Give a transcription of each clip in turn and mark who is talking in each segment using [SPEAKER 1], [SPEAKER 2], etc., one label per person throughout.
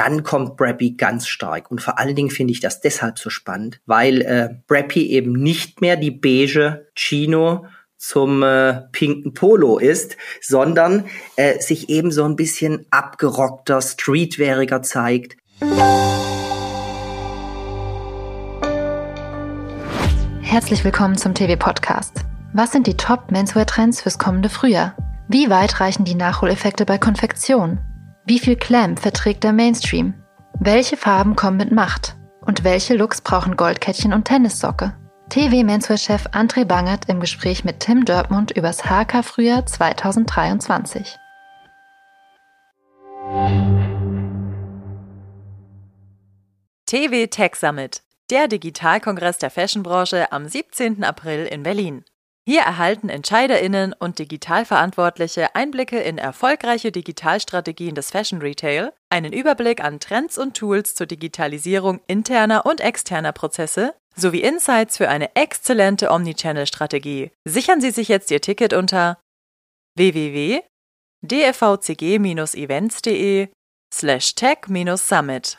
[SPEAKER 1] dann kommt Brappy ganz stark. Und vor allen Dingen finde ich das deshalb so spannend, weil äh, Brappy eben nicht mehr die beige Chino zum äh, pinken Polo ist, sondern äh, sich eben so ein bisschen abgerockter, streetweariger zeigt.
[SPEAKER 2] Herzlich willkommen zum TV-Podcast. Was sind die Top-Menswear-Trends fürs kommende Frühjahr? Wie weit reichen die Nachholeffekte bei Konfektion? Wie viel Clam verträgt der Mainstream? Welche Farben kommen mit Macht? Und welche Looks brauchen Goldkettchen und Tennissocke? TV-Menswear-Chef André Bangert im Gespräch mit Tim Dörpmund übers HK-Frühjahr 2023.
[SPEAKER 3] TV Tech Summit, der Digitalkongress der Fashionbranche am 17. April in Berlin. Hier erhalten EntscheiderInnen und Digitalverantwortliche Einblicke in erfolgreiche Digitalstrategien des Fashion Retail, einen Überblick an Trends und Tools zur Digitalisierung interner und externer Prozesse sowie Insights für eine exzellente Omnichannel-Strategie. Sichern Sie sich jetzt Ihr Ticket unter www.dfvcg-events.de slash tech-summit.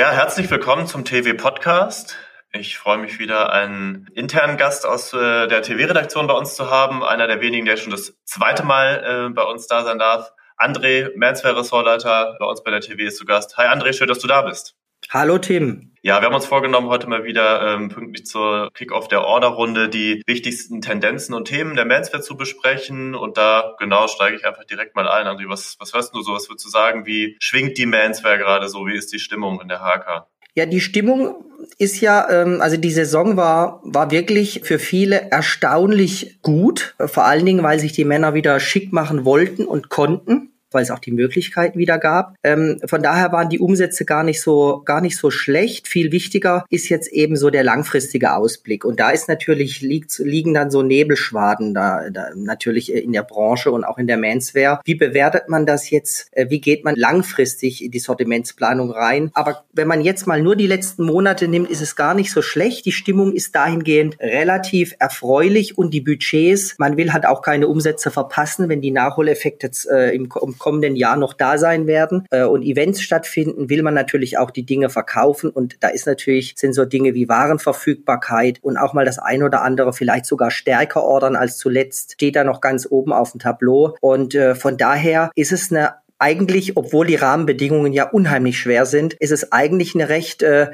[SPEAKER 4] Ja, herzlich willkommen zum TV Podcast. Ich freue mich wieder, einen internen Gast aus äh, der TV-Redaktion bei uns zu haben. Einer der wenigen, der schon das zweite Mal äh, bei uns da sein darf. André, Manswear-Ressortleiter bei uns bei der TV ist zu Gast. Hi André, schön, dass du da bist.
[SPEAKER 1] Hallo Tim.
[SPEAKER 4] Ja, wir haben uns vorgenommen, heute mal wieder ähm, pünktlich zur Kick-Off der Order-Runde die wichtigsten Tendenzen und Themen der Manswear zu besprechen. Und da, genau, steige ich einfach direkt mal ein. André, was, was hörst du so? Was würdest du sagen? Wie schwingt die Manswear gerade so? Wie ist die Stimmung in der HK?
[SPEAKER 1] Ja, die Stimmung ist ja, ähm, also die Saison war, war wirklich für viele erstaunlich gut. Vor allen Dingen, weil sich die Männer wieder schick machen wollten und konnten weil es auch die Möglichkeit wieder gab. Ähm, von daher waren die Umsätze gar nicht so gar nicht so schlecht. Viel wichtiger ist jetzt eben so der langfristige Ausblick. Und da ist natürlich liegt, liegen dann so Nebelschwaden da, da natürlich in der Branche und auch in der Manswear. Wie bewertet man das jetzt? Äh, wie geht man langfristig in die Sortimentsplanung rein? Aber wenn man jetzt mal nur die letzten Monate nimmt, ist es gar nicht so schlecht. Die Stimmung ist dahingehend relativ erfreulich und die Budgets, man will halt auch keine Umsätze verpassen, wenn die Nachholeffekte äh, im kommenden Jahr noch da sein werden äh, und Events stattfinden, will man natürlich auch die Dinge verkaufen. Und da ist natürlich, sind so Dinge wie Warenverfügbarkeit und auch mal das ein oder andere vielleicht sogar stärker ordern als zuletzt, steht da noch ganz oben auf dem Tableau. Und äh, von daher ist es eine eigentlich, obwohl die Rahmenbedingungen ja unheimlich schwer sind, ist es eigentlich eine recht, äh,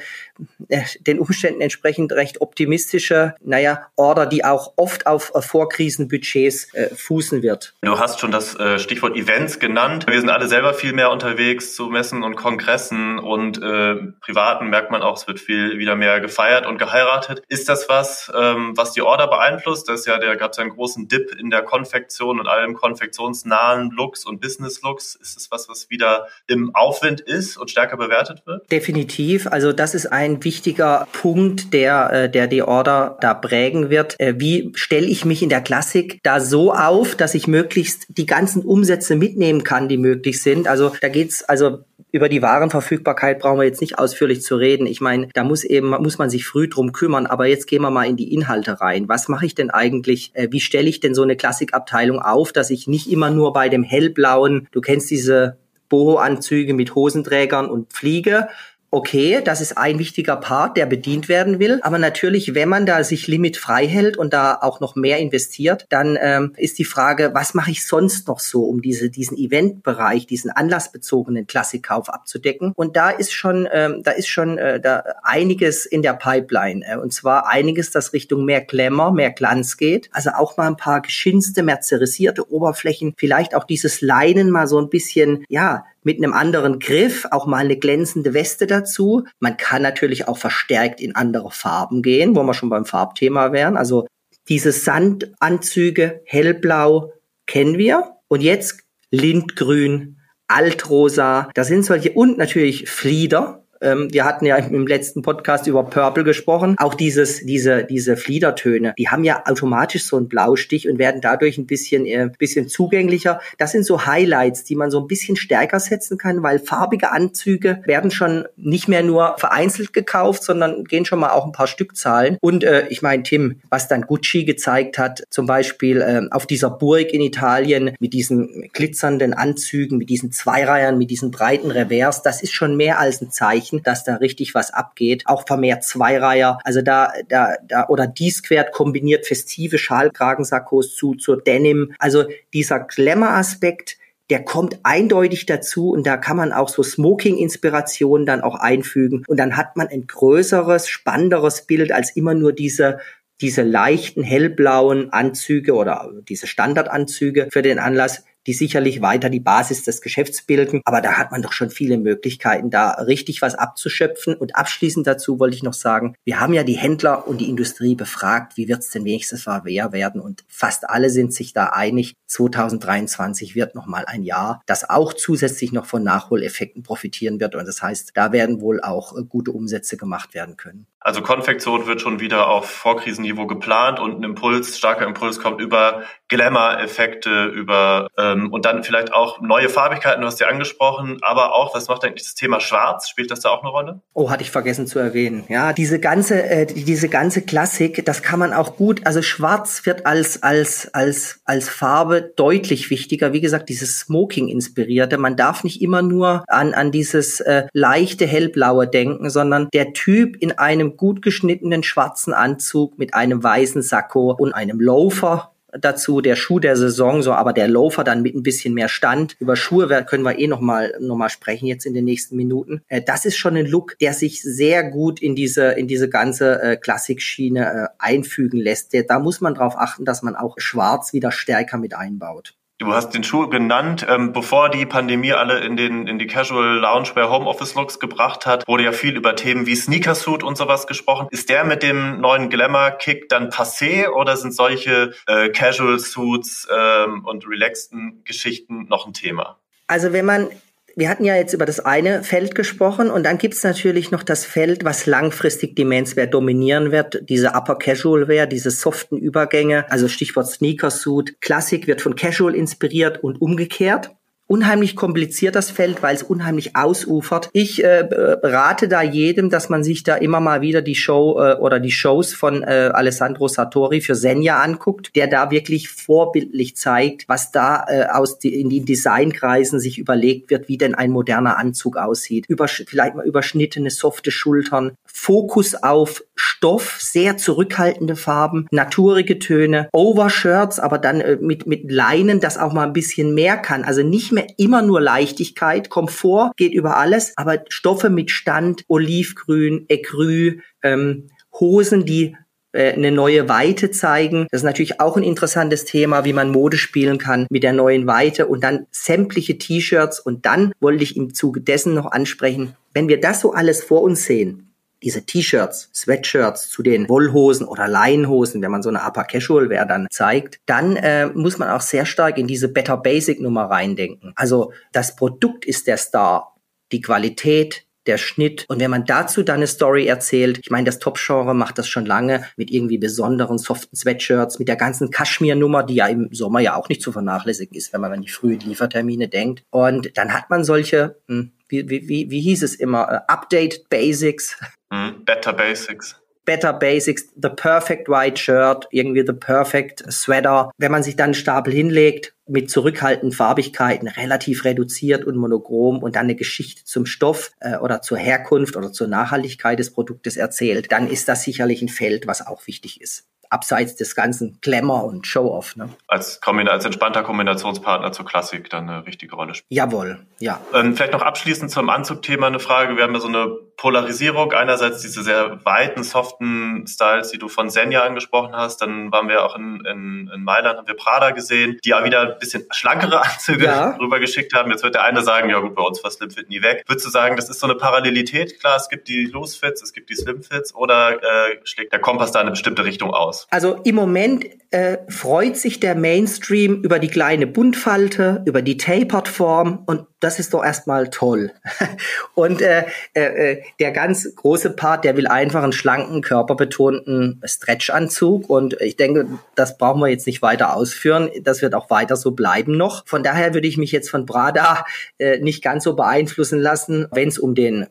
[SPEAKER 1] den Umständen entsprechend recht optimistische, naja, Order, die auch oft auf äh, Vorkrisenbudgets äh, fußen wird.
[SPEAKER 4] Du hast schon das äh, Stichwort Events genannt. Wir sind alle selber viel mehr unterwegs zu Messen und Kongressen und äh, privaten merkt man auch, es wird viel wieder mehr gefeiert und geheiratet. Ist das was, ähm, was die Order beeinflusst? Das ist ja, der gab es einen großen Dip in der Konfektion und allem konfektionsnahen Looks und Business Looks. Ist es was, was wieder im Aufwind ist und stärker bewertet wird?
[SPEAKER 1] Definitiv. Also das ist ein ein wichtiger Punkt, der, äh, der die Order da prägen wird. Äh, wie stelle ich mich in der Klassik da so auf, dass ich möglichst die ganzen Umsätze mitnehmen kann, die möglich sind? Also da geht's also über die Warenverfügbarkeit brauchen wir jetzt nicht ausführlich zu reden. Ich meine, da muss eben muss man sich früh drum kümmern. Aber jetzt gehen wir mal in die Inhalte rein. Was mache ich denn eigentlich? Äh, wie stelle ich denn so eine Klassikabteilung auf, dass ich nicht immer nur bei dem hellblauen, du kennst diese Boho-Anzüge mit Hosenträgern und Fliege, okay, das ist ein wichtiger Part, der bedient werden will. Aber natürlich, wenn man da sich limitfrei hält und da auch noch mehr investiert, dann ähm, ist die Frage, was mache ich sonst noch so, um diese, diesen Eventbereich, diesen anlassbezogenen Klassikkauf abzudecken? Und da ist schon, ähm, da ist schon äh, da einiges in der Pipeline. Äh, und zwar einiges, das Richtung mehr Glamour, mehr Glanz geht. Also auch mal ein paar geschinste, merzerisierte Oberflächen, vielleicht auch dieses Leinen mal so ein bisschen, ja, mit einem anderen Griff, auch mal eine glänzende Weste dazu. Man kann natürlich auch verstärkt in andere Farben gehen, wo wir schon beim Farbthema wären. Also diese Sandanzüge, hellblau, kennen wir. Und jetzt Lindgrün, Altrosa, da sind solche und natürlich Flieder, Ähm, wir hatten ja im letzten Podcast über Purple gesprochen. Auch dieses, diese, diese Fliedertöne, die haben ja automatisch so einen Blaustich und werden dadurch ein bisschen, äh, bisschen zugänglicher. Das sind so Highlights, die man so ein bisschen stärker setzen kann, weil farbige Anzüge werden schon nicht mehr nur vereinzelt gekauft, sondern gehen schon mal auch ein paar Stückzahlen. Und äh, ich meine, Tim, was dann Gucci gezeigt hat, zum Beispiel äh, auf dieser Burg in Italien mit diesen glitzernden Anzügen, mit diesen Zweireihern, mit diesen breiten Revers, das ist schon mehr als ein Zeichen, dass da richtig was abgeht. Auch vermehrt Zweireiher, also da, da, da, oder D-Squared kombiniert festive Schalkragensakkos zu, zur Denim. Also dieser Glamour-Aspekt, der kommt eindeutig dazu und da kann man auch so Smoking-Inspirationen dann auch einfügen und dann hat man ein größeres, spannenderes Bild als immer nur diese diese leichten hellblauen Anzüge oder diese Standardanzüge für den Anlass, die sicherlich weiter die Basis des Geschäfts bilden. Aber da hat man doch schon viele Möglichkeiten, da richtig was abzuschöpfen. Und abschließend dazu wollte ich noch sagen, wir haben ja die Händler und die Industrie befragt, wie wird es denn nächstes Jahr werden? Und fast alle sind sich da einig, 2023 wird nochmal ein Jahr, das auch zusätzlich noch von Nachholeffekten profitieren wird. Und das heißt, da werden wohl auch äh, gute Umsätze gemacht werden können.
[SPEAKER 4] Also Konfektion wird schon wieder auf Vorkrisenniveau geplant und ein Impuls, starker Impuls kommt über Glamour-Effekte, über ähm, und dann vielleicht auch neue Farbigkeiten, du hast ja angesprochen, aber auch, was macht eigentlich das Thema Schwarz? Spielt das da auch eine Rolle?
[SPEAKER 1] Oh, hatte ich vergessen zu erwähnen. Ja, diese ganze, äh, diese ganze Klassik, das kann man auch gut, also Schwarz wird als, als, als, als Farbe deutlich wichtiger. Wie gesagt, dieses Smoking-inspirierte. Man darf nicht immer nur an, an dieses äh, leichte Hellblaue denken, sondern der Typ in einem gut geschnittenen schwarzen Anzug mit einem weißen Sakko und einem Loafer dazu, der Schuh der Saison, so aber der Loafer dann mit ein bisschen mehr Stand. Über Schuhe können wir eh nochmal noch mal sprechen jetzt in den nächsten Minuten. Äh, das ist schon ein Look, der sich sehr gut in diese, in diese ganze äh, Klassikschiene äh, einfügen lässt. Da muss man darauf achten, dass man auch Schwarz wieder stärker mit einbaut.
[SPEAKER 4] Du hast den Schuh genannt. Ähm, bevor die Pandemie alle in den in die Casual Loungewear Homeoffice Looks gebracht hat, wurde ja viel über Themen wie Sneakersuit und sowas gesprochen. Ist der mit dem neuen Glamour Kick dann passé oder sind solche äh, Casual Suits ähm, und relaxten Geschichten noch ein Thema?
[SPEAKER 1] Also wenn man wir hatten ja jetzt über das eine Feld gesprochen und dann gibt's natürlich noch das Feld, was langfristig die Menswear dominieren wird, diese Upper Casual Wear, diese soften Übergänge, also Stichwort Sneaker Suit. Klassik wird von Casual inspiriert und umgekehrt unheimlich kompliziert das Feld, weil es unheimlich ausufert. Ich äh, rate da jedem, dass man sich da immer mal wieder die Show äh, oder die Shows von äh, Alessandro Sartori für Senja anguckt, der da wirklich vorbildlich zeigt, was da äh, aus die, in den Designkreisen sich überlegt wird, wie denn ein moderner Anzug aussieht. Über, vielleicht mal überschnittene, softe Schultern, Fokus auf Stoff, sehr zurückhaltende Farben, naturige Töne, Overshirts, aber dann äh, mit, mit Leinen, das auch mal ein bisschen mehr kann. Also nicht mehr immer nur Leichtigkeit, Komfort geht über alles, aber Stoffe mit Stand, Olivgrün, Ecru, ähm, Hosen, die äh, eine neue Weite zeigen. Das ist natürlich auch ein interessantes Thema, wie man Mode spielen kann mit der neuen Weite und dann sämtliche T-Shirts. Und dann wollte ich im Zuge dessen noch ansprechen, wenn wir das so alles vor uns sehen, diese T-Shirts, Sweatshirts zu den Wollhosen oder Leinhosen, wenn man so eine Upper Casual Wear dann zeigt, dann äh, muss man auch sehr stark in diese Better Basic Nummer reindenken. Also das Produkt ist der Star, die Qualität, der Schnitt. Und wenn man dazu dann eine Story erzählt, ich meine, das Top-Genre macht das schon lange mit irgendwie besonderen soften Sweatshirts, mit der ganzen Kaschmir-Nummer, die ja im Sommer ja auch nicht zu vernachlässigen ist, wenn man an die frühen Liefertermine denkt. Und dann hat man solche, hm, wie, wie, wie, hieß es immer, uh, Updated Basics.
[SPEAKER 4] Mm, better Basics.
[SPEAKER 1] Better Basics, the perfect white shirt, irgendwie the perfect sweater. Wenn man sich dann einen Stapel hinlegt, mit zurückhaltenden Farbigkeiten, relativ reduziert und monochrom und dann eine Geschichte zum Stoff äh, oder zur Herkunft oder zur Nachhaltigkeit des Produktes erzählt, dann ist das sicherlich ein Feld, was auch wichtig ist abseits des ganzen Glamour und Show-Off. Ne?
[SPEAKER 4] Als, als entspannter Kombinationspartner zur Klassik dann eine wichtige Rolle spielt.
[SPEAKER 1] Jawohl, ja.
[SPEAKER 4] Ähm, vielleicht noch abschließend zum Anzugthema eine Frage. Wir haben ja so eine Polarisierung. Einerseits diese sehr weiten, soften Styles, die du von Senja angesprochen hast. Dann waren wir auch in, in, in Mailand, haben wir Prada gesehen, die ja wieder ein bisschen schlankere Anzüge ja. rübergeschickt haben. Jetzt wird der eine sagen, ja gut, bei uns war Slimfit nie weg. Würdest du sagen, das ist so eine Parallelität? Klar, es gibt die Loose Fits, es gibt die Slim Fits oder äh, schlägt der Kompass da eine bestimmte Richtung aus? Aus?
[SPEAKER 1] Also im Moment äh, freut sich der Mainstream über die kleine Buntfalte, über die Tapered-Form und das ist doch erstmal toll. und äh, äh, äh, der ganz große Part, der will einfach einen schlanken, körperbetonten Stretch-Anzug und ich denke, das brauchen wir jetzt nicht weiter ausführen. Das wird auch weiter so bleiben noch. Von daher würde ich mich jetzt von Prada äh, nicht ganz so beeinflussen lassen, wenn es um den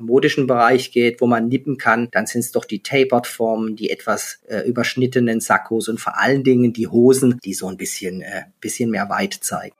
[SPEAKER 1] modischen Bereich geht, wo man nippen kann, dann sind es doch die Tapered-Formen, die etwas äh, überschnittenen Sakkos und vor allen Dingen die Hosen, die so ein bisschen, äh, bisschen mehr weit zeigen.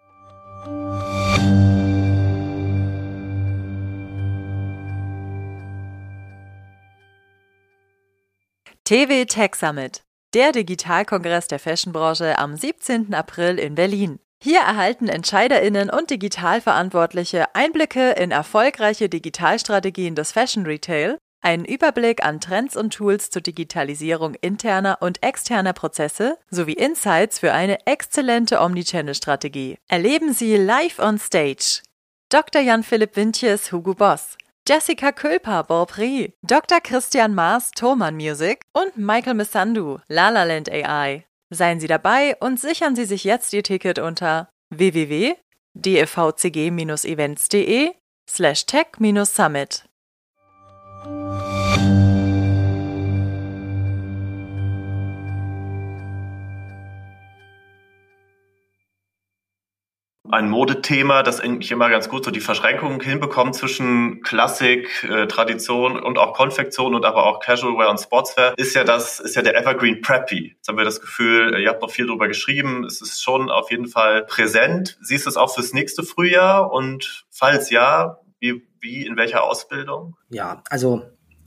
[SPEAKER 3] TV Tech Summit, der Digitalkongress der Fashionbranche am 17. April in Berlin. Hier erhalten Entscheiderinnen und Digitalverantwortliche Einblicke in erfolgreiche Digitalstrategien des Fashion Retail, einen Überblick an Trends und Tools zur Digitalisierung interner und externer Prozesse sowie Insights für eine exzellente Omnichannel-Strategie. Erleben Sie live on stage Dr. Jan-Philipp Wintjes, Hugo Boss, Jessica Külper, Beaupré, Dr. Christian Maas, Thoman Music und Michael Missandu, Lalaland AI. Seien Sie dabei und sichern Sie sich jetzt Ihr Ticket unter www.dfvcg-events.de slash tech-summit.
[SPEAKER 4] Ein Modethema, das eigentlich immer ganz gut so die Verschränkungen hinbekommt zwischen Klassik, äh, Tradition und auch Konfektion und aber auch Casual Wear und Sportswear, ist ja das, ist ja der Evergreen Preppy. Jetzt haben wir das Gefühl, ihr habt noch viel drüber geschrieben, es ist schon auf jeden Fall präsent. Siehst du es auch fürs nächste Frühjahr und falls ja, wie, wie in welcher Ausbildung?
[SPEAKER 1] Ja, also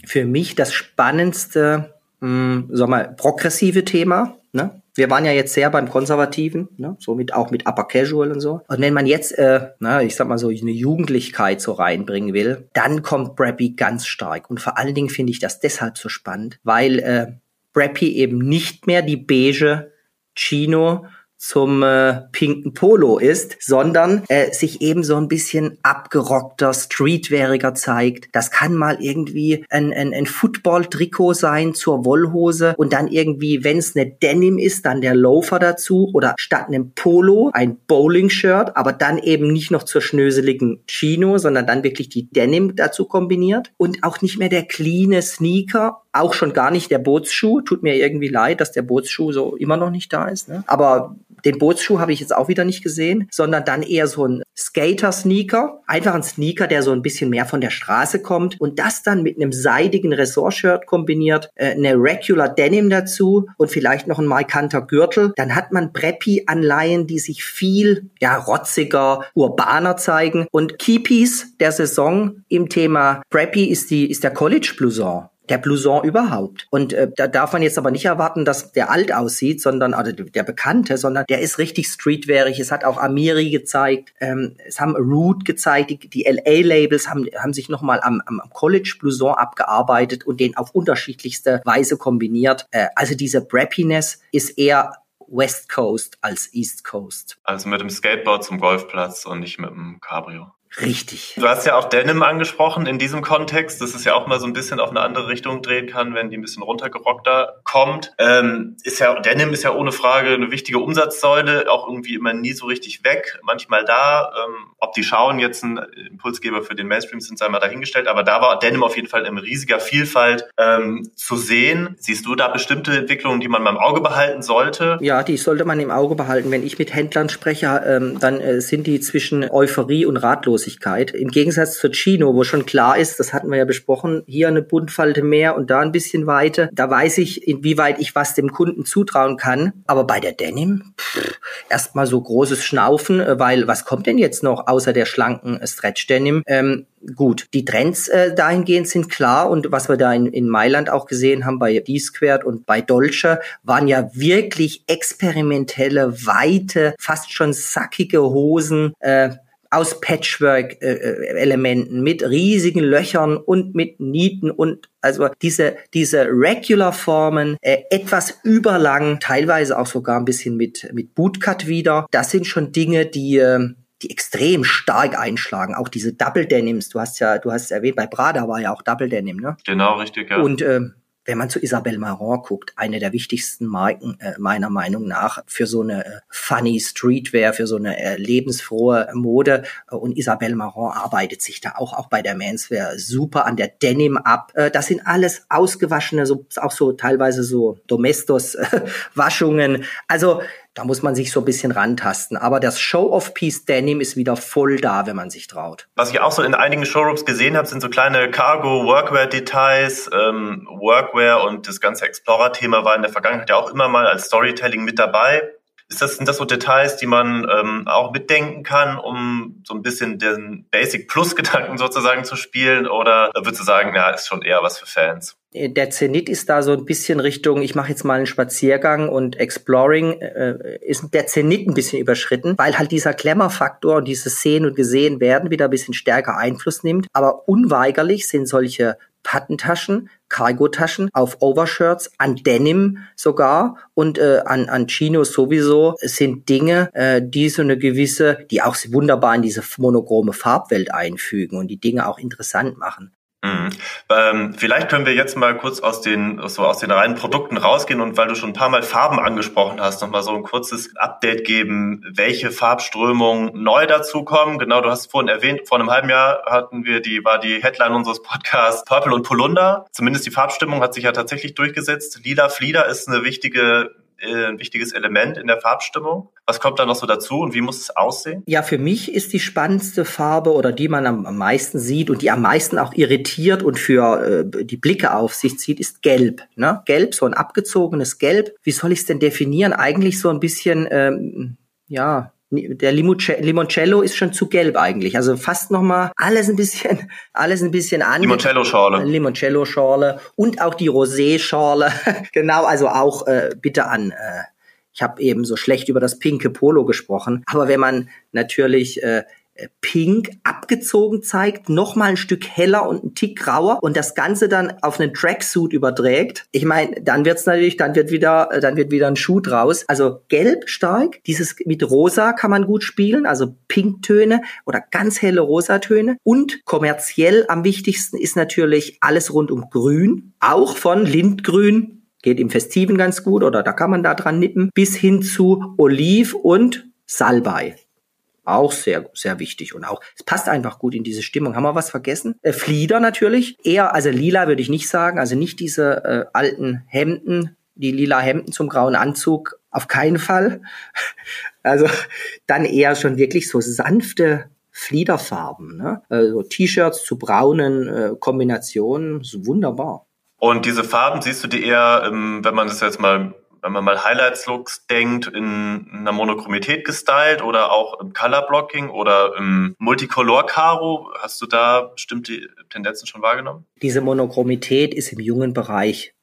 [SPEAKER 1] für mich das spannendste, mh, hm, sag mal, progressive Thema, ne? Wir waren ja jetzt sehr beim Konservativen, ne? so mit, auch mit Upper Casual und so. Und wenn man jetzt, äh, na, ich sag mal so, eine Jugendlichkeit so reinbringen will, dann kommt Brappy ganz stark. Und vor allen Dingen finde ich das deshalb so spannend, weil äh, Brappy eben nicht mehr die beige Chino zum äh, pinken Polo ist, sondern äh, sich eben so ein bisschen abgerockter, streetweariger zeigt. Das kann mal irgendwie ein, ein, ein Football-Trikot sein zur Wollhose und dann irgendwie, wenn es eine Denim ist, dann der Loafer dazu oder statt einem Polo ein Bowling-Shirt, aber dann eben nicht noch zur schnöseligen Chino, sondern dann wirklich die Denim dazu kombiniert und auch nicht mehr der cleane Sneaker auch schon gar nicht der Bootsschuh. Tut mir irgendwie leid, dass der Bootsschuh so immer noch nicht da ist. Ne? Aber den Bootsschuh habe ich jetzt auch wieder nicht gesehen, sondern dann eher so ein Skater-Sneaker. Einfach ein Sneaker, der so ein bisschen mehr von der Straße kommt. Und das dann mit einem seidigen Ressort-Shirt kombiniert, äh, eine Regular Denim dazu und vielleicht noch ein markanter Gürtel. Dann hat man Preppy-Anleihen, die sich viel ja, rotziger, urbaner zeigen. Und Keypiece der Saison im Thema Preppy ist, die, ist der College Blouson der Blouson überhaupt. Und äh, da darf man jetzt aber nicht erwarten, dass der alt aussieht, sondern also der Bekannte, sondern der ist richtig streetwearig. Es hat auch Amiri gezeigt, ähm, es haben Root gezeigt, die, die LA-Labels haben, haben sich nochmal am, am College Blouson abgearbeitet und den auf unterschiedlichste Weise kombiniert. Äh, also diese Brappiness ist eher West Coast als East Coast.
[SPEAKER 4] Also mit dem Skateboard zum Golfplatz und nicht mit dem Cabrio.
[SPEAKER 1] Richtig.
[SPEAKER 4] Du hast ja auch Denim angesprochen in diesem Kontext, dass es ja auch mal so ein bisschen auf eine andere Richtung drehen kann, wenn die ein bisschen runtergerockter kommt. Ähm, ist ja, Denim ist ja ohne Frage eine wichtige Umsatzsäule, auch irgendwie immer nie so richtig weg, manchmal da. Ähm, ob die Schauen jetzt ein Impulsgeber für den Mainstream sind, sei mal dahingestellt, aber da war Denim auf jeden Fall in riesiger Vielfalt ähm, zu sehen. Siehst du da bestimmte Entwicklungen, die man mal im Auge behalten sollte?
[SPEAKER 1] Ja, die sollte man im Auge behalten. Wenn ich mit Händlern spreche, ähm, dann äh, sind die zwischen Euphorie und Ratlos Ratlosigkeit. Im Gegensatz zur Chino, wo schon klar ist, das hatten wir ja besprochen, hier eine Buntfalte mehr und da ein bisschen weiter. Da weiß ich, inwieweit ich was dem Kunden zutrauen kann. Aber bei der Denim, erstmal so großes Schnaufen, äh, weil was kommt denn jetzt noch außer der schlanken Stretch Denim? Ähm, gut, die Trends äh, dahingehend sind klar und was wir da in, in Mailand auch gesehen haben bei D-Squared und bei Dolce, waren ja wirklich experimentelle, weite, fast schon sackige Hosen, äh, aus Patchwork-Elementen mit riesigen Löchern und mit Nieten und also diese, diese Regular-Formen, äh, etwas überlang, teilweise auch sogar ein bisschen mit, mit Bootcut wieder. Das sind schon Dinge, die, äh, die extrem stark einschlagen. Auch diese Double Denims, du hast ja, du hast erwähnt, bei Prada war ja auch Double Denim, ne?
[SPEAKER 4] Genau, richtig, ja.
[SPEAKER 1] Und äh, wenn man zu Isabelle Marant guckt, eine der wichtigsten Marken äh, meiner Meinung nach für so eine äh, funny Streetwear, für so eine äh, lebensfrohe Mode. Und Isabelle Marant arbeitet sich da auch, auch bei der Menswear super an der Denim ab. Äh, das sind alles ausgewaschene, so, auch so teilweise so Domestos-Waschungen. Also da muss man sich so ein bisschen rantasten. Aber das Show-of-Piece Denim ist wieder voll da, wenn man sich traut.
[SPEAKER 4] Was ich auch so in einigen Showrooms gesehen habe, sind so kleine Cargo-Workwear-Details. Ähm, Workwear und das ganze Explorer-Thema war in der Vergangenheit ja auch immer mal als Storytelling mit dabei. Ist das, sind das so Details, die man ähm, auch mitdenken kann, um so ein bisschen den Basic Plus-Gedanken sozusagen zu spielen? Oder würdest du sagen, ja, ist schon eher was für Fans?
[SPEAKER 1] Der Zenit ist da so ein bisschen Richtung, ich mache jetzt mal einen Spaziergang und Exploring, äh, ist der Zenit ein bisschen überschritten, weil halt dieser Glamour-Faktor und dieses Sehen und Gesehen werden wieder ein bisschen stärker Einfluss nimmt. Aber unweigerlich sind solche Pattentaschen, Cargo-Taschen auf Overshirts, an Denim sogar und äh, an, an Chinos sowieso sind Dinge, äh, die so eine gewisse, die auch wunderbar in diese monochrome Farbwelt einfügen und die Dinge auch interessant machen.
[SPEAKER 4] Mhm. Ähm, vielleicht können wir jetzt mal kurz aus den, so aus den reinen Produkten rausgehen und weil du schon ein paar Mal Farben angesprochen hast, nochmal so ein kurzes Update geben, welche Farbströmungen neu dazukommen. Genau, du hast vorhin erwähnt, vor einem halben Jahr hatten wir die, war die Headline unseres Podcasts Purple und Polunder. Zumindest die Farbstimmung hat sich ja tatsächlich durchgesetzt. Lila Flieder ist eine wichtige ein wichtiges Element in der Farbstimmung. Was kommt da noch so dazu und wie muss es aussehen?
[SPEAKER 1] Ja, für mich ist die spannendste Farbe oder die man am, meisten sieht und die am meisten auch irritiert und für äh, die Blicke auf sich zieht, ist Gelb. Ne? Gelb, so ein abgezogenes Gelb. Wie soll ich es denn definieren? Eigentlich so ein bisschen, ähm, ja, der Limoncello ist schon zu gelb eigentlich. Also fast noch mal alles ein bisschen, alles ein bisschen an.
[SPEAKER 4] Limoncello-Schorle.
[SPEAKER 1] Limoncello-Schorle und auch die Rosé-Schorle. genau, also auch äh, bitte an. Äh, ich habe eben so schlecht über das pinke Polo gesprochen, aber wenn man natürlich äh, pink abgezogen zeigt, noch mal ein Stück heller und ein Tick grauer und das Ganze dann auf einen Tracksuit überträgt. Ich meine, dann wird's natürlich, dann wird wieder, äh, dann wird wieder ein Schuh draus. Also gelb stark, dieses mit rosa kann man gut spielen, also Pinktöne oder ganz helle Rosatöne und kommerziell am wichtigsten ist natürlich alles rund um grün, auch von Lindgrün geht im Festiven ganz gut oder da kann man da dran nippen, bis hin zu Oliv und Salbei. Auch sehr, sehr wichtig und auch, es passt einfach gut in diese Stimmung. Haben wir was vergessen? Äh, Flieder natürlich. Eher, also lila würde ich nicht sagen, also nicht diese äh, alten Hemden, die lila Hemden zum grauen Anzug, auf keinen Fall. Also dann eher schon wirklich so sanfte Fliederfarben, ne? Also T-Shirts zu braunen äh, Kombinationen, wunderbar.
[SPEAKER 4] Und diese Farben siehst du die eher, ähm, wenn man das jetzt mal wenn man mal Highlights-Looks denkt, in einer Monochromität gestylt oder auch im Color-Blocking oder im Multicolor-Karo. Hast du da bestimmte Tendenzen schon wahrgenommen?
[SPEAKER 1] Diese Monochromität ist im jungen Bereich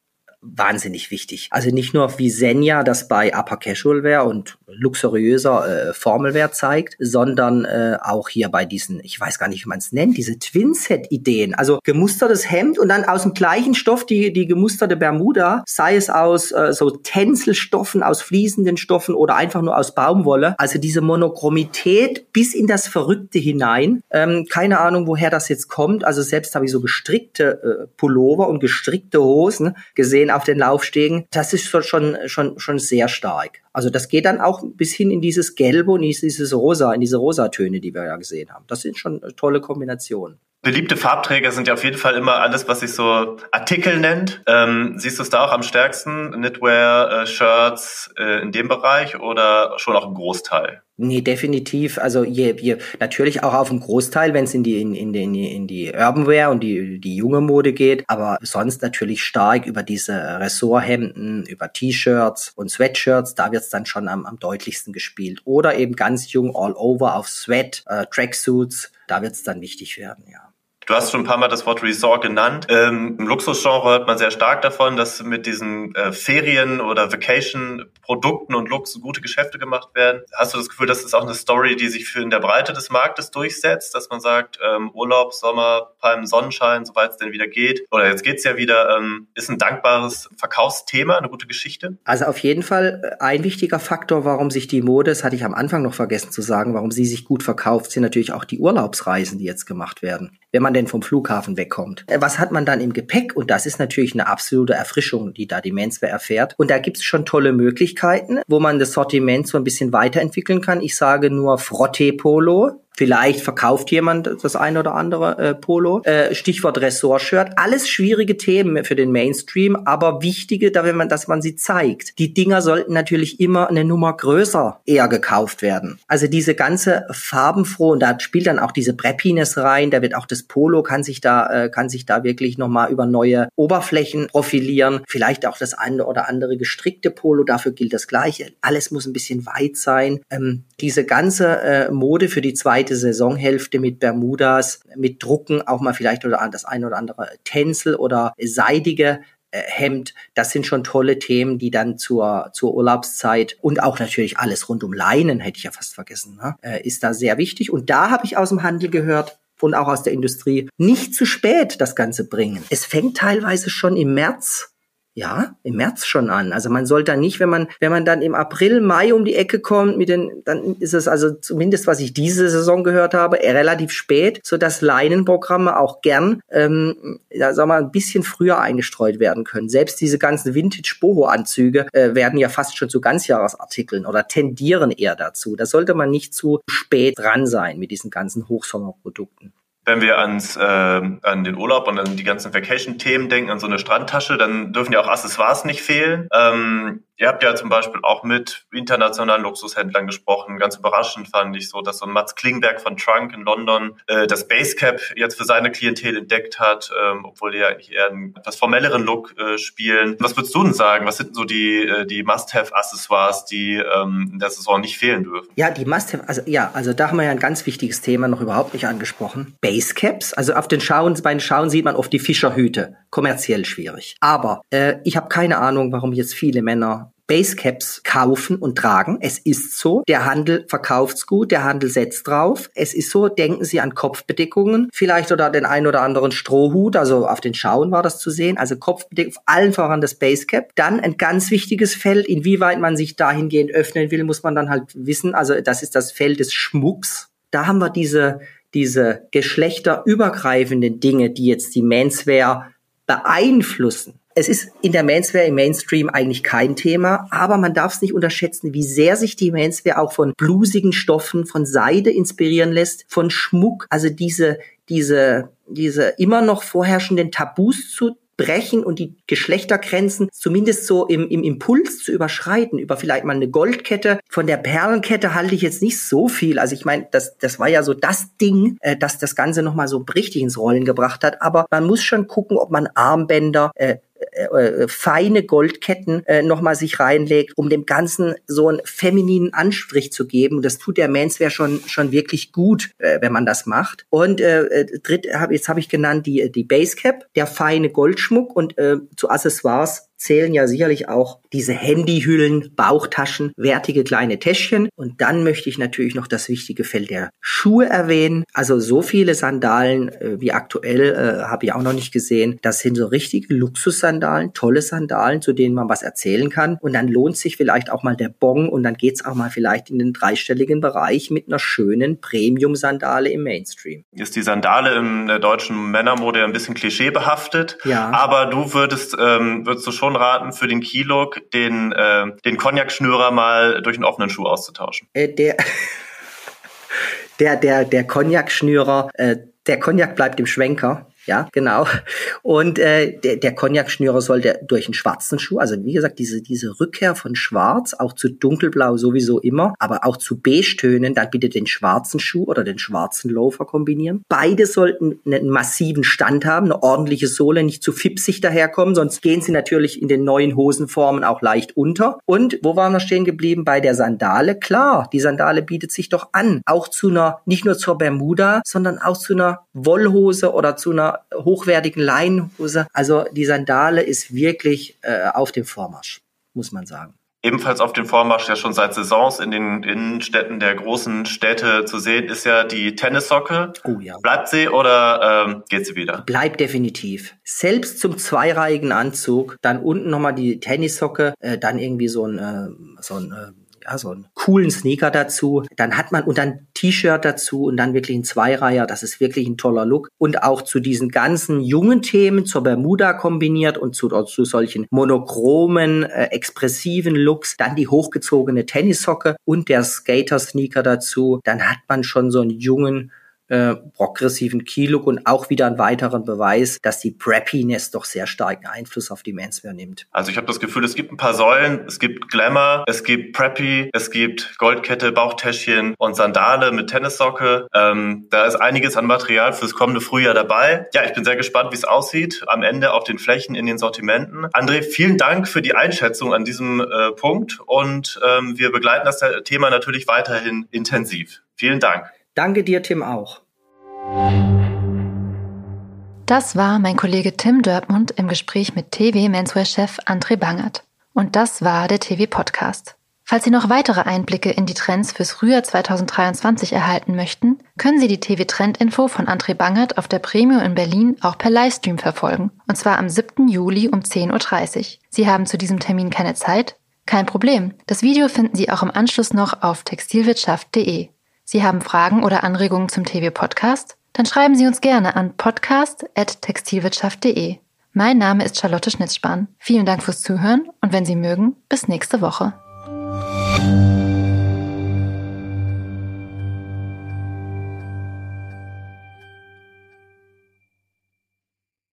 [SPEAKER 1] wahnsinnig wichtig. Also nicht nur wie Senja das bei Upper Casual Wear und luxuriöser äh, Formelwear zeigt, sondern äh, auch hier bei diesen, ich weiß gar nicht, wie man es nennt, diese Twin-Set-Ideen. Also gemustertes Hemd und dann aus dem gleichen Stoff die, die gemusterte Bermuda, sei es aus äh, so Tänzelstoffen, aus fließenden Stoffen oder einfach nur aus Baumwolle. Also diese Monochromität bis in das Verrückte hinein. Ähm, keine Ahnung, woher das jetzt kommt. Also selbst habe ich so gestrickte äh, Pullover und gestrickte Hosen gesehen auf den Laufstegen, das ist schon, schon, schon sehr stark. Also das geht dann auch bis hin in dieses Gelbe und dieses Rosa, in diese Rosatöne, die wir ja gesehen haben. Das sind schon tolle Kombinationen.
[SPEAKER 4] Beliebte Farbträger sind ja auf jeden Fall immer alles, was sich so Artikel nennt. Ähm, siehst du es da auch am stärksten? Knitwear, äh, Shirts äh, in dem Bereich oder schon auch im Großteil?
[SPEAKER 1] Nee, definitiv. Also je, je, natürlich auch auf dem Großteil, wenn es in die, in, in, in, die, in die Urbanwear und die, die junge Mode geht, aber sonst natürlich stark über diese Ressorthemden, über T-Shirts und Sweatshirts, da wird's dann schon am, am deutlichsten gespielt. Oder eben ganz jung all over auf Sweat, äh, Tracksuits, da wird's dann wichtig werden, ja.
[SPEAKER 4] Du hast schon ein paar Mal das Wort Resort genannt. Ähm, Im Luxusgenre hört man sehr stark davon, dass mit diesen äh, Ferien- oder Vacation-Produkten und Lux gute Geschäfte gemacht werden. Hast du das Gefühl, das ist auch eine Story, die sich für in der Breite des Marktes durchsetzt, dass man sagt, ähm, Urlaub, Sommer, Palmen, Sonnenschein, soweit es denn wieder geht, oder jetzt geht's ja wieder, ähm, ist ein dankbares Verkaufsthema, eine gute Geschichte?
[SPEAKER 1] Also auf jeden Fall äh, ein wichtiger Faktor, warum sich die Mode, das hatte ich am Anfang noch vergessen zu sagen, warum sie sich gut verkauft, sind natürlich auch die Urlaubsreisen, die jetzt gemacht werden. Wenn man denn vom Flughafen wegkommt. Äh, was hat man dann im Gepäck? Und das ist natürlich eine absolute Erfrischung, die da die Menswear erfährt. Und da gibt's schon tolle Möglichkeiten, wo man das Sortiment so ein bisschen weiterentwickeln kann. Ich sage nur Frotte-Polo, Vielleicht verkauft jemand das ein oder andere äh, Polo. Äh, Stichwort Ressortshirt. Alles schwierige Themen für den Mainstream, aber wichtige, da wenn man, dass man sie zeigt. Die Dinger sollten natürlich immer eine Nummer größer eher gekauft werden. Also diese ganze farbenfrohe, und da spielt dann auch diese Preppiness rein, da wird auch das Polo kann sich da, äh, kann sich da wirklich nochmal über neue Oberflächen profilieren. Vielleicht auch das eine oder andere gestrickte Polo, dafür gilt das Gleiche. Alles muss ein bisschen weit sein. Ähm, diese ganze äh, Mode für die zweite zweite Saisonhälfte mit Bermudas, mit Drucken, auch mal vielleicht oder das ein oder andere Tänzel oder seidige äh, Hemd. Das sind schon tolle Themen, die dann zur, zur Urlaubszeit und auch natürlich alles rund um Leinen, hätte ich ja fast vergessen, ne? Äh, ist da sehr wichtig. Und da habe ich aus dem Handel gehört, und auch aus der Industrie nicht zu spät das Ganze bringen. Es fängt teilweise schon im März ja, im März schon an. Also man sollte nicht, wenn man, wenn man dann im April, Mai um die Ecke kommt mit den, dann ist es also zumindest, was ich diese Saison gehört habe, relativ spät, so dass Leinenprogramme auch gern, ähm, ja, sag mal, ein bisschen früher eingestreut werden können. Selbst diese ganzen Vintage-Boho-Anzüge äh, werden ja fast schon zu Ganzjahresartikeln oder tendieren eher dazu. Da sollte man nicht zu spät dran sein mit diesen ganzen Hochsommerprodukten.
[SPEAKER 4] Wenn wir ans, äh, an den Urlaub und an die ganzen Vacation-Themen denken, an so eine Strandtasche, dann dürfen ja auch Accessoires nicht fehlen. Ähm, Ihr habt ja zum Beispiel auch mit internationalen Luxushändlern gesprochen. Ganz überraschend fand ich so, dass so ein Mats Klingberg von Trunk in London äh, das Basecap jetzt für seine Klientel entdeckt hat, ähm, obwohl die ja eigentlich eher einen etwas formelleren Look äh, spielen. Was würdest du denn sagen? Was sind so die, äh, die Must-Have-Accessoires, die ähm, in der Saison nicht fehlen dürfen?
[SPEAKER 1] Ja, die Must-Have, also ja, also da haben wir ja ein ganz wichtiges Thema noch überhaupt nicht angesprochen. Basecaps, also auf den Schauen, bei den Schauen sieht man oft die Fischerhüte. Kommerziell schwierig. Aber äh, ich habe keine Ahnung, warum jetzt viele Männer Basecaps kaufen und tragen. Es ist so. Der Handel verkauft's gut, der Handel setzt drauf. Es ist so, denken Sie an Kopfbedeckungen, vielleicht oder den ein oder anderen Strohhut, also auf den Schauen war das zu sehen, also Kopfbedeckung, allen voran das Basecap. Dann ein ganz wichtiges Feld, inwieweit man sich dahingehend öffnen will, muss man dann halt wissen. Also das ist das Feld des Schmucks. Da haben wir diese, diese geschlechterübergreifenden Dinge, die jetzt die Menswear beeinflussen. Es ist in der Menswear im Mainstream eigentlich kein Thema, aber man darf es nicht unterschätzen, wie sehr sich die Menswear auch von blusigen Stoffen, von Seide inspirieren lässt, von Schmuck, also diese, diese, diese immer noch vorherrschenden Tabus zu brechen und die Geschlechtergrenzen zumindest so im, im Impuls zu überschreiten, über vielleicht mal eine Goldkette. Von der Perlenkette halte ich jetzt nicht so viel. Also ich meine, das, das war ja so das Ding, äh, das das Ganze nochmal so richtig ins Rollen gebracht hat. Aber man muss schon gucken, ob man Armbänder, äh, äh, äh, feine Goldketten äh, nochmal sich reinlegt, um dem Ganzen so einen femininen Anstrich zu geben. das tut der Menswear schon schon wirklich gut, äh, wenn man das macht. Und äh, äh dritt, hab, jetzt habe ich genannt die die Basecap, der feine Goldschmuck und äh, zu Accessoires zählen ja sicherlich auch diese Handyhüllen, Bauchtaschen, wertige kleine Täschchen. Und dann möchte ich natürlich noch das wichtige Feld der Schuhe erwähnen. Also so viele Sandalen äh, wie aktuell äh, habe ich auch noch nicht gesehen. Das sind so richtige Luxussandalen, tolle Sandalen, zu denen man was erzählen kann. Und dann lohnt sich vielleicht auch mal der Bong und dann geht's auch mal vielleicht in den dreistelligen Bereich mit einer schönen Premium-Sandale im Mainstream.
[SPEAKER 4] Ist die Sandale in der deutschen Männermode ein bisschen klischeebehaftet?
[SPEAKER 1] Ja.
[SPEAKER 4] Aber du würdest, ähm, würdest du schon schon raten, für den Keylook den, äh, den Cognac-Schnürer mal durch einen offenen Schuh auszutauschen.
[SPEAKER 1] Äh, der, der, der, der Cognac-Schnürer, äh, der Cognac bleibt im Schwenker. Ja, genau. Und äh, der, der Cognac-Schnürer sollte durch einen schwarzen Schuh, also wie gesagt, diese, diese Rückkehr von Schwarz, auch zu Dunkelblau sowieso immer, aber auch zu Beige-Tönen, dann bitte den schwarzen Schuh oder den schwarzen Loafer kombinieren. Beide sollten einen massiven Stand haben, eine ordentliche Sohle, nicht zu fipsig daherkommen, sonst gehen sie natürlich in den neuen Hosenformen auch leicht unter. Und wo waren wir stehen geblieben? Bei der Sandale. Klar, die Sandale bietet sich doch an, auch zu einer, nicht nur zur Bermuda, sondern auch zu einer Wollhose oder zu einer hochwertigen Leinenhose. Also die Sandale ist wirklich äh, auf dem Vormarsch, muss man sagen.
[SPEAKER 4] Ebenfalls auf dem Vormarsch ja schon seit Saisons in den Innenstädten der großen Städte zu sehen ist ja die Tennissocke.
[SPEAKER 1] Oh ja.
[SPEAKER 4] Bleibt sie oder ähm, geht sie wieder?
[SPEAKER 1] Bleibt definitiv. Selbst zum zweireihigen Anzug, dann unten nochmal die Tennissocke, äh, dann irgendwie so ein, äh, so ein äh, ja, so einen coolen Sneaker dazu. Dann hat man und dann T-Shirt dazu und dann wirklich ein Zweireiher. Das ist wirklich ein toller Look. Und auch zu diesen ganzen jungen Themen, zur Bermuda kombiniert und zu, zu solchen monochromen, äh, expressiven Looks, dann die hochgezogene Tennissocke und der Skater-Sneaker dazu. Dann hat man schon so einen jungen, äh, progressiven Keylook und auch wieder einen weiteren Beweis, dass die Preppiness doch sehr starken Einfluss auf die Menswear nimmt.
[SPEAKER 4] Also ich habe das Gefühl, es gibt ein paar Säulen, es gibt Glamour, es gibt Preppy, es gibt Goldkette, Bauchtäschchen und Sandale mit Tennissocke. Ähm, da ist einiges an Material fürs kommende Frühjahr dabei. Ja, ich bin sehr gespannt, wie es aussieht am Ende auf den Flächen in den Sortimenten. André, vielen Dank für die Einschätzung an diesem äh, Punkt und ähm, wir begleiten das Thema natürlich weiterhin intensiv. Vielen Dank.
[SPEAKER 1] Danke dir, Tim, auch.
[SPEAKER 2] Das war mein Kollege Tim Dörpmund im Gespräch mit TV-Menswear-Chef André Bangert. Und das war der TV-Podcast. Falls Sie noch weitere Einblicke in die Trends fürs Frühjahr 2023 erhalten möchten, können Sie die TV-Trend-Info von André Bangert auf der Premio in Berlin auch per Livestream verfolgen. Und zwar am 7. Juli um 10.30 Uhr. Sie haben zu diesem Termin keine Zeit? Kein Problem. Das Video finden Sie auch im Anschluss noch auf textilwirtschaft.de. Sie haben Fragen oder Anregungen zum TV-Podcast? Dann schreiben Sie uns gerne an podcast.textilwirtschaft.de. Mein Name ist Charlotte Schnitzspahn. Vielen Dank fürs Zuhören und wenn Sie mögen, bis nächste Woche.